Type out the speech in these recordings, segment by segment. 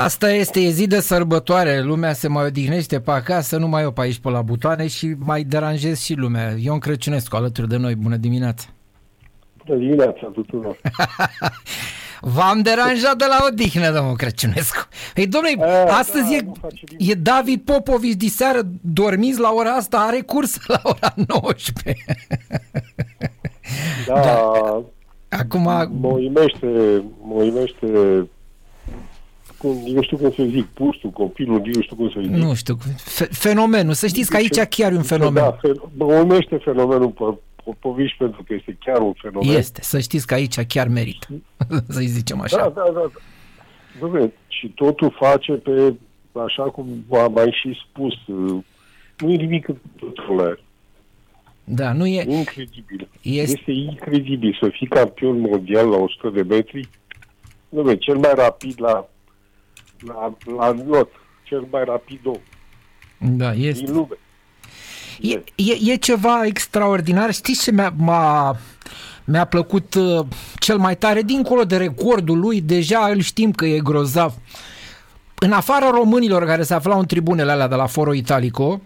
Asta este, e zi de sărbătoare, lumea se mai odihnește pe acasă, nu mai eu pe aici pe la butoane și mai deranjez și lumea. Ion Crăciunescu alături de noi, bună dimineața! Bună dimineața tuturor! V-am deranjat de la odihnă, domnul Crăciunescu. Ei, domnule, astăzi da, e, nu face bine. e David Popovici diseară, dormiți la ora asta, are curs la ora 19. Da, Da. Acum, mă uimește, mă uimește cum, eu știu cum să zic, pustul, copilul, eu știu cum să zic. nu știu, fe- fenomenul, să știți că aici chiar e un fenomen. Da, fe- mă uimește fenomenul pe Popovici pentru că este chiar un fenomen. Este, să știți că aici chiar merită, să-i zicem Da, așa. da, da. da. Dom'le, și totul face pe, așa cum am mai și spus, uh, nu e nimic în Da, nu e, Incredibil. Este- Este incredibil să fii campion mondial la 100 de metri. Nu, cel mai rapid la, la, la not, cel mai rapid om da, este. din lume. E, e, e ceva extraordinar. Știți ce mi-a, m-a, mi-a plăcut uh, cel mai tare? Dincolo de recordul lui, deja îl știm că e grozav. În afara românilor care se aflau în tribunele alea de la Foro Italico,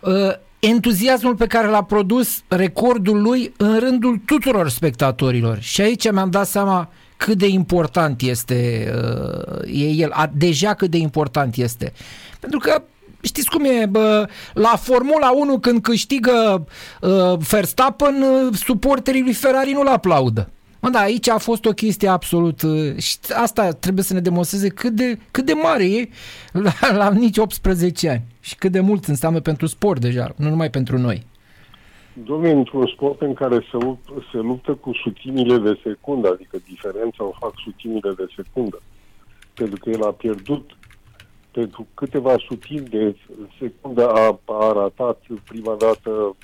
uh, entuziasmul pe care l-a produs recordul lui în rândul tuturor spectatorilor. Și aici mi-am dat seama cât de important este uh, e el, a, deja cât de important este. Pentru că Știți cum e, bă, la Formula 1 când câștigă uh, Verstappen, uh, suporterii lui Ferrari nu-l aplaudă. Mă, da, aici a fost o chestie absolut... Uh, și asta trebuie să ne demonstreze cât de, cât de mare e la, la nici 18 ani. Și cât de mult înseamnă pentru sport deja, nu numai pentru noi. Domnule, într-un sport în care se, luptă, se luptă cu sutimile de secundă, adică diferența o fac sutimile de secundă, pentru că el a pierdut pentru câteva sutimi de secundă a, a ratat prima dată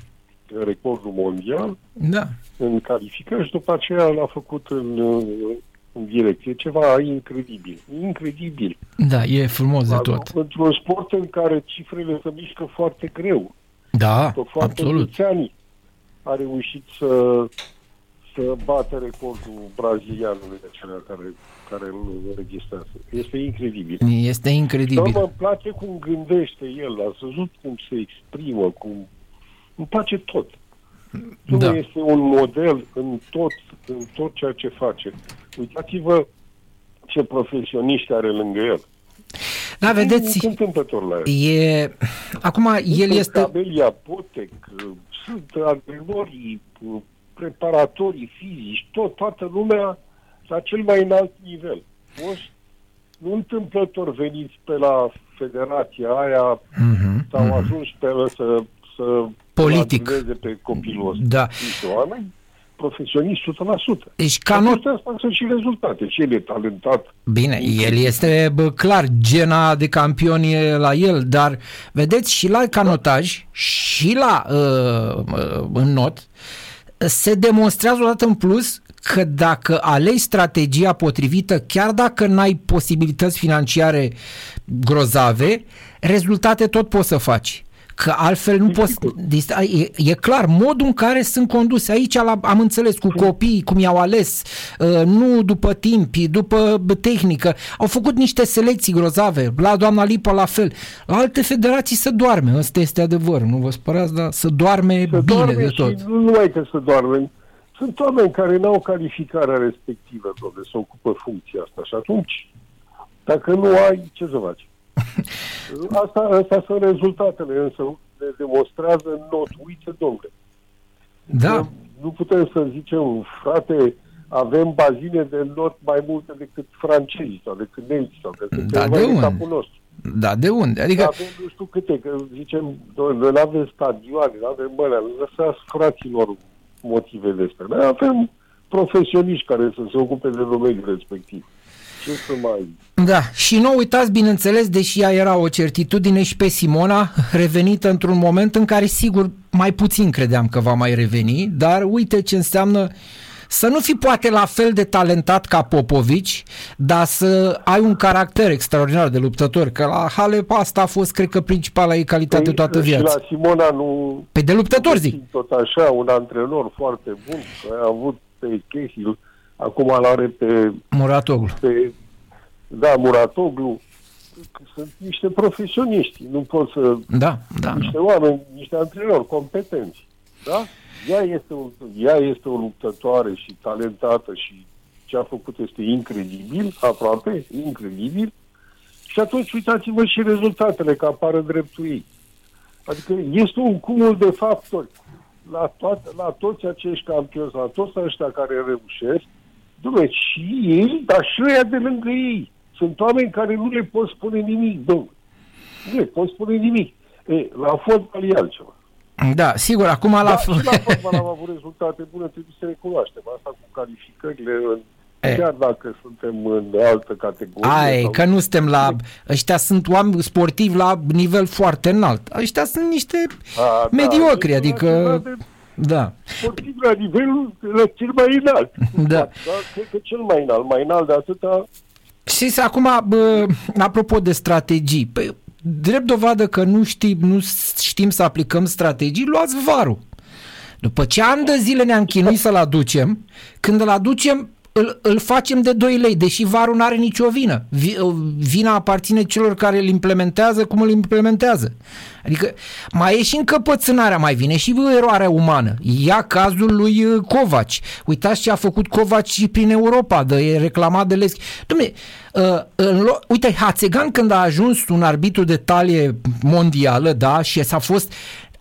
recordul mondial Da. în calificări și după aceea l-a făcut în, în direcție. Ceva incredibil. Incredibil. Da, e frumos de tot. Într-un sport în care cifrele se mișcă foarte greu. Da, Pe foarte absolut. mulți ani a reușit să, să bată recordul brazilianului acela care, care îl înregistrează. Este incredibil. Este Dar incredibil. mă place cum gândește el, ați văzut cum se exprimă, cum... Îmi place tot. Nu Da. este un model în tot, în tot ceea ce face. Uitați-vă ce profesioniști are lângă el. Da, Nu vedeți, sunt întâmplător la el. e... Acum, el Sunt este... Cabelia Potec, sunt antrenorii, preparatorii fizici, tot, toată lumea la cel mai înalt nivel. Oși, nu întâmplător veniți pe la federația aia Mhm, sau mhm. ajuns pe să, să Politic. să pe copilul ăsta. Da. Niște oameni profesioniști 100%. Deci, ca not... Acestea astea sunt și rezultate. Și el e talentat. Bine, el este bă, clar, gena de campion e la el, dar vedeți și la canotaj și la uh, uh, în not se demonstrează odată în plus că dacă alegi strategia potrivită, chiar dacă n-ai posibilități financiare grozave, rezultate tot poți să faci. Că altfel nu poți... dist- E, e clar, modul în care sunt conduse. Aici la, am înțeles cu copiii, cum i-au ales, uh, nu după timp, după bă, tehnică. Au făcut niște selecții grozave. La doamna Lipa la fel. La alte federații să doarme. Ăsta este adevăr. Nu vă spărați, dar să doarme Să bine doarme de și tot. nu numai că să doarme. Sunt oameni care nu au calificarea respectivă, domnule, să ocupă funcția asta. Și atunci, dacă nu ai, ce să faci? Asta, asta sunt rezultatele, însă ne demonstrează în not. Uite, domnule, Da, nu putem să zicem, frate, avem bazine de not mai multe decât francezii sau decât nemții sau decât Da, ceva de în unde? capul nostru. da, de unde? Adică, Avem nu știu câte, că zicem, noi nu avem stadioane, nu avem bălea, lăsați fraților motive de astea. Noi avem profesioniști care să se ocupe de domeniul respectiv. Ce să mai... Da, și nu uitați, bineînțeles, deși ea era o certitudine și pe Simona, revenită într-un moment în care, sigur, mai puțin credeam că va mai reveni, dar uite ce înseamnă să nu fii poate la fel de talentat ca Popovici, dar să ai un caracter extraordinar de luptător, că la Halep asta a fost, cred că, principala ei calitate toată Păi, și viața. la Simona nu... Pe de luptător zic. Tot așa, un antrenor foarte bun, că a avut pe Cahill, acum îl are pe, Muratoglu. pe da, Muratoglu, sunt niște profesioniști, nu pot să... Da, da. Niște oameni, niște antrenori competenți, da? Ea este, o, ea este o luptătoare și talentată și ce a făcut este incredibil, aproape incredibil, și atunci uitați-vă și rezultatele, că apară dreptul ei. Adică este un cumul de factori. La, toate, la toți acești campioni, la toți ăștia care reușesc, Dumne, și ei, dar și ăia de lângă ei. Sunt oameni care nu le pot spune nimic, domnule. Nu le pot spune nimic. E, la fotbal e altceva. Da, sigur, acum la... Da, și la fotbal am avut rezultate bune, trebuie să recunoaștem. Asta cu calificările în E. Chiar dacă suntem în altă categorie. Ai, sau... că nu suntem la... Ăștia sunt oameni sportivi la nivel foarte înalt. Ăștia sunt niște A, da, mediocri, da, adică... De da. Sportiv la nivelul la cel mai înalt. Da. da. Cred că cel mai înalt, mai înalt de atâta... Și acum, bă, apropo de strategii, păi, drept dovadă că nu știm, nu știm să aplicăm strategii, luați varul. După ce ani de zile ne-am chinuit să-l aducem, când îl aducem, îl, îl facem de 2 lei, deși varul nu are nicio vină. Vina aparține celor care îl implementează cum îl implementează. Adică mai e și încăpățânarea, mai vine și eroarea umană. Ia cazul lui uh, Covaci. Uitați ce a făcut Covaci prin Europa, de e reclamat de Leschi. Dom'le, uh, uite, Hațegan când a ajuns un arbitru de talie mondială, da, și s-a fost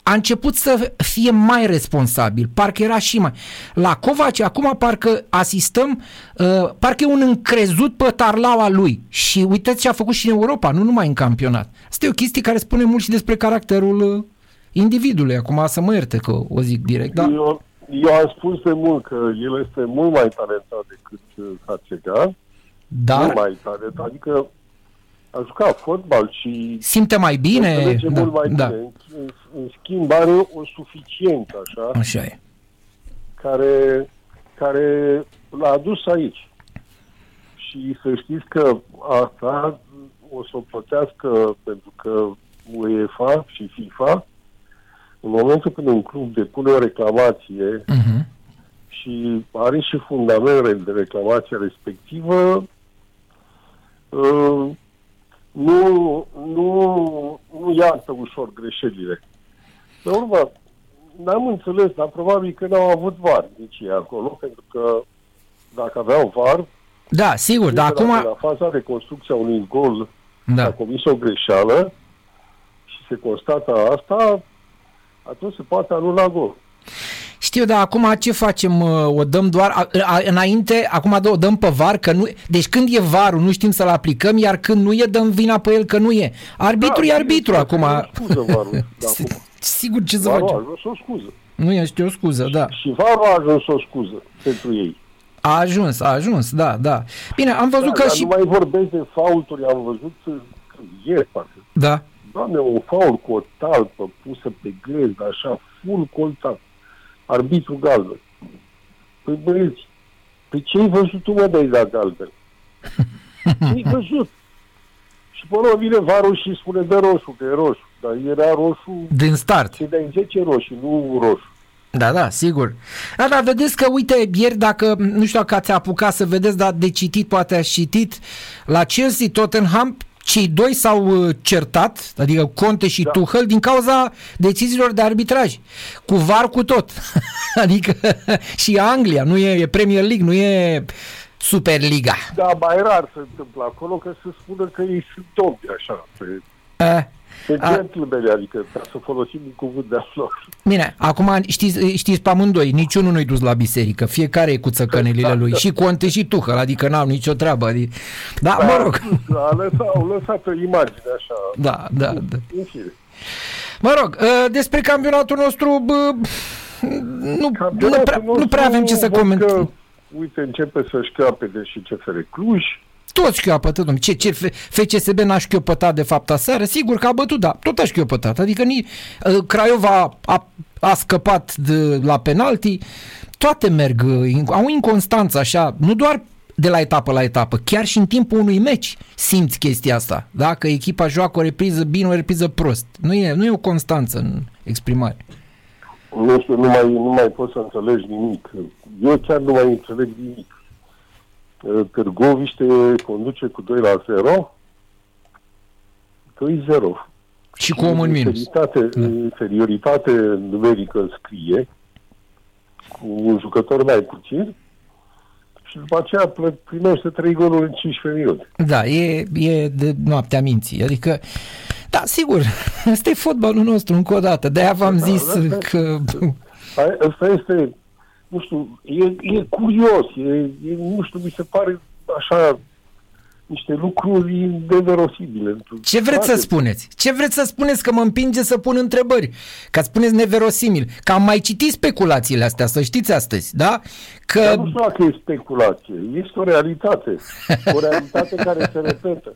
a început să fie mai responsabil, parcă era și mai... La Covaci acum parcă asistăm, uh, parcă e un încrezut pe tarlaua lui. Și uitați ce a făcut și în Europa, nu numai în campionat. Asta e o chestie care spune mult și despre caracterul uh, individului, acum să mă ierte că o zic direct, da? Eu, eu am spus de mult că el este mult mai talentat decât uh, Hațegan, dar... mult mai talentat, adică a jucat fotbal și... Simte mai bine? Da, mult mai da. bine. În, în schimb are o suficiență, așa, așa e. care, care l-a adus aici. Și să știți că asta o să o plătească pentru că UEFA și FIFA în momentul când un club depune o reclamație uh-huh. și are și fundament de reclamație respectivă, uh, nu, nu, nu iartă ușor greșelile. Pe urmă, n-am înțeles, dar probabil că n-au avut var nici ei acolo, pentru că dacă aveau var... Da, sigur, dar acum... La faza de construcție a unui gol da. a comis o greșeală și se constată asta, atunci se poate anula gol. Știu, dar acum ce facem? O dăm doar a, a, înainte, acum o dăm pe var, că nu, deci când e varul nu știm să-l aplicăm, iar când nu e dăm vina pe el că nu e. Arbitru da, e arbitru da, acum. Scuză varul, da, Sigur ce să facem. a ajuns o scuză. Nu este o scuză, da. Și varul a ajuns o scuză pentru ei. A ajuns, a ajuns, da, da. Bine, am văzut da, că și... nu mai vorbesc de faulturi, am văzut ieri, parcă. Da. Doamne, un faul cu o talpă pusă pe grez, așa, full coltat arbitru galben. Păi băieți, pe ce ai văzut tu, mă, de da galben? Ce-ai văzut? Și până vine varul și spune de roșu, că e roșu. Dar era roșu... Din start. Și de 10 roșu, nu roșu. Da, da, sigur. Da, dar vedeți că, uite, ieri dacă, nu știu dacă ați apucat să vedeți, dar de citit, poate ați citit, la Chelsea Tottenham cei doi s-au uh, certat, adică Conte și da. Tuchel, din cauza deciziilor de arbitraj. Cu var cu tot. adică și Anglia, nu e, e Premier League, nu e Superliga. Da, mai rar se întâmplă acolo că se spune că ei sunt domni așa. Pe... Eh, pe gentleman, adică ca să folosim un cuvânt de lor. Bine, acum știți, știți pe amândoi, niciunul nu-i dus la biserică, fiecare e cu țăcănelile lui, și Conte și Tuchel, adică n-au nicio treabă. Adică... Da, da, mă rog. A lăsat, au lăsat o imagine așa. Da, da, da. Mă rog, ă, despre campionatul nostru bă, nu, nu, prea, nu prea avem ce să comentăm. Uite, începe să-și cape deși CFR Cluj, toți șchiopătă, domnule. Ce, ce FCSB n-a șchiopătat de fapt aseară? Sigur că a bătut, da, tot a șchiopătat. Adică ni, uh, Craiova a, a scăpat de, la penalti, toate merg, uh, au inconstanță așa, nu doar de la etapă la etapă, chiar și în timpul unui meci simți chestia asta, da? Că echipa joacă o repriză bine, o repriză prost. Nu e, nu e o constanță în exprimare. Nu știu, nu mai, nu mai poți să înțelegi nimic. Eu chiar nu mai înțeleg nimic. Uh, Târgoviște conduce cu 2 la 0, 2-0. Și cu omul în minus. Inferioritate, da. inferioritate numerică scrie cu un jucător mai puțin și după aceea primește trei goluri în 15 minute. Da, e, e de noaptea minții. Adică, da, sigur, ăsta e fotbalul nostru încă o dată. De-aia v-am da, zis da, da, că... Asta este, nu știu, e, e curios, e, e, nu știu, mi se pare așa niște lucruri neverosibile. Ce vreți să spuneți? Ce vreți să spuneți că mă împinge să pun întrebări? Că spuneți neverosimil. Că am mai citit speculațiile astea, să știți astăzi, da? Că... Dar nu știu dacă e speculație, este o realitate. O realitate care se repetă.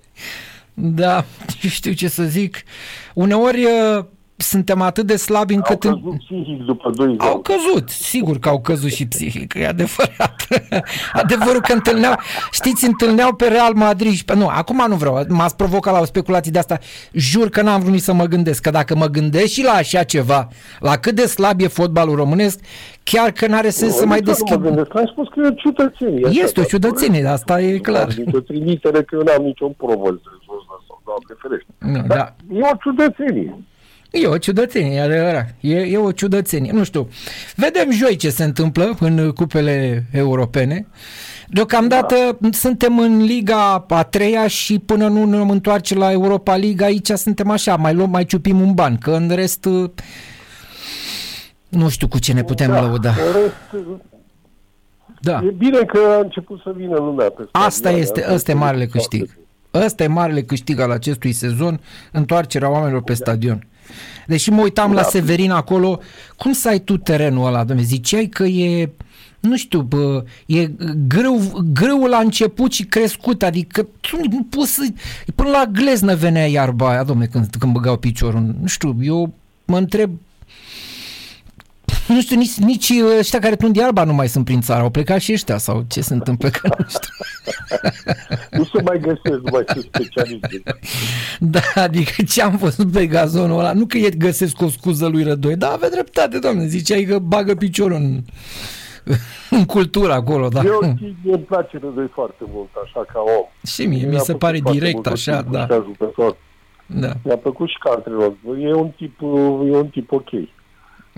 Da, știu ce să zic. Uneori suntem atât de slabi încât... Au căzut psihic după 2 Au căzut, sigur că au căzut și psihic, e adevărat. Adevărul că întâlneau, știți, întâlneau pe Real Madrid și pe... Nu, acum nu vreau, m-ați provocat la o speculație de asta. Jur că n-am vrut nici să mă gândesc, că dacă mă gândesc și la așa ceva, la cât de slab e fotbalul românesc, chiar că n-are sens nu, să mai deschid. Nu mă gândesc, am spus că e o ciudățenie. Este o ciudățenie, asta e clar. O trimitere că eu n-am niciun provăz sau doamne ferește. Nu, da. E o ciudățenie. E o ciudățenie, e adevărat. E, e o ciudățenie. Nu știu. Vedem joi ce se întâmplă în cupele europene. Deocamdată da. suntem în Liga a treia și până nu ne întoarce la Europa Liga, aici suntem așa, mai luăm, mai ciupim un ban, că în rest nu știu cu ce ne putem da, lăuda. În rest, da. E bine că a început să vină lumea pe Asta este, ăsta e marele câștig. Ăsta e marele câștig al acestui sezon, întoarcerea oamenilor pe da. stadion. Deși mă uitam da. la Severin acolo, cum să ai tu terenul ăla, domnule? Ziceai că e, nu știu, bă, e greu, greu la început și crescut, adică tu nu poți să... Până la gleznă venea iarba aia, domnule, când, când băgau piciorul. Nu știu, eu mă întreb nu știu, nici, nici ăștia care tund iarba nu mai sunt prin țară. Au plecat și ăștia sau ce se întâmplă, că nu știu. nu se mai găsesc, nu mai sunt specialiști. Da, adică ce am văzut pe gazonul ăla, nu că e găsesc o scuză lui Rădoi, dar avea dreptate, doamne, ziceai că bagă piciorul în, în cultură acolo, da. Eu mie îmi place Rădoi foarte mult, așa ca om. Și mie, mi se pare direct, așa, da. Da. Mi-a plăcut și ca antrenor. E un tip, e un tip ok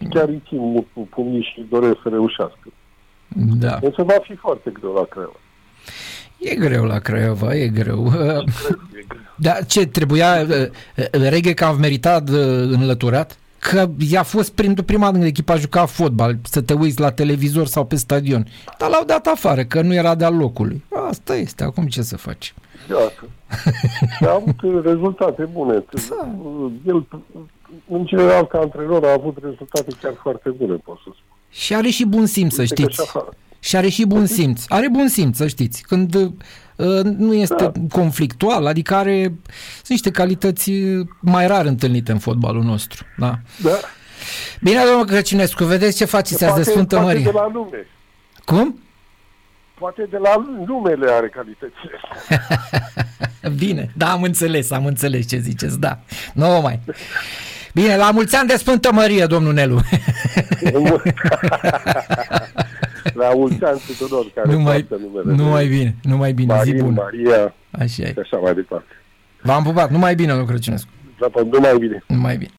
chiar îi țin mult cu pumnii și doresc să reușească. Da. Însă va fi foarte greu la Craiova. E greu la Craiova, e greu. Da, ce, trebuia uh, uh, Reghe că a meritat uh, înlăturat? Că i-a fost prin prima dată când echipa juca fotbal, să te uiți la televizor sau pe stadion. Dar l-au dat afară, că nu era de-al locului. Asta este, acum ce să faci? Iată. Și a avut rezultate bune. Da. El în general, ca antrenor, a avut rezultate chiar foarte bune, pot să spun. Și are și bun simț, să știți. Și are și bun simț. Are bun simț, să știți. Când uh, nu este da. conflictual, adică are sunt niște calități mai rar întâlnite în fotbalul nostru. Da. da. Bine, domnul Crăcinescu, vedeți ce faceți azi de Sfântă Mărie. de la nume. Cum? Poate de la numele are calitățile. Bine, da, am înțeles, am înțeles ce ziceți, da. Nu mai. Bine, la mulți ani de Sfântă Mărie, domnul Nelu. la mulți ani tuturor care nu mai, nu mai bine, nu mai bine, Marin, zi bună. Maria așa e. și așa mai departe. V-am pupat, nu mai bine, domnul Crăciunescu. Da, nu mai bine. Nu mai bine.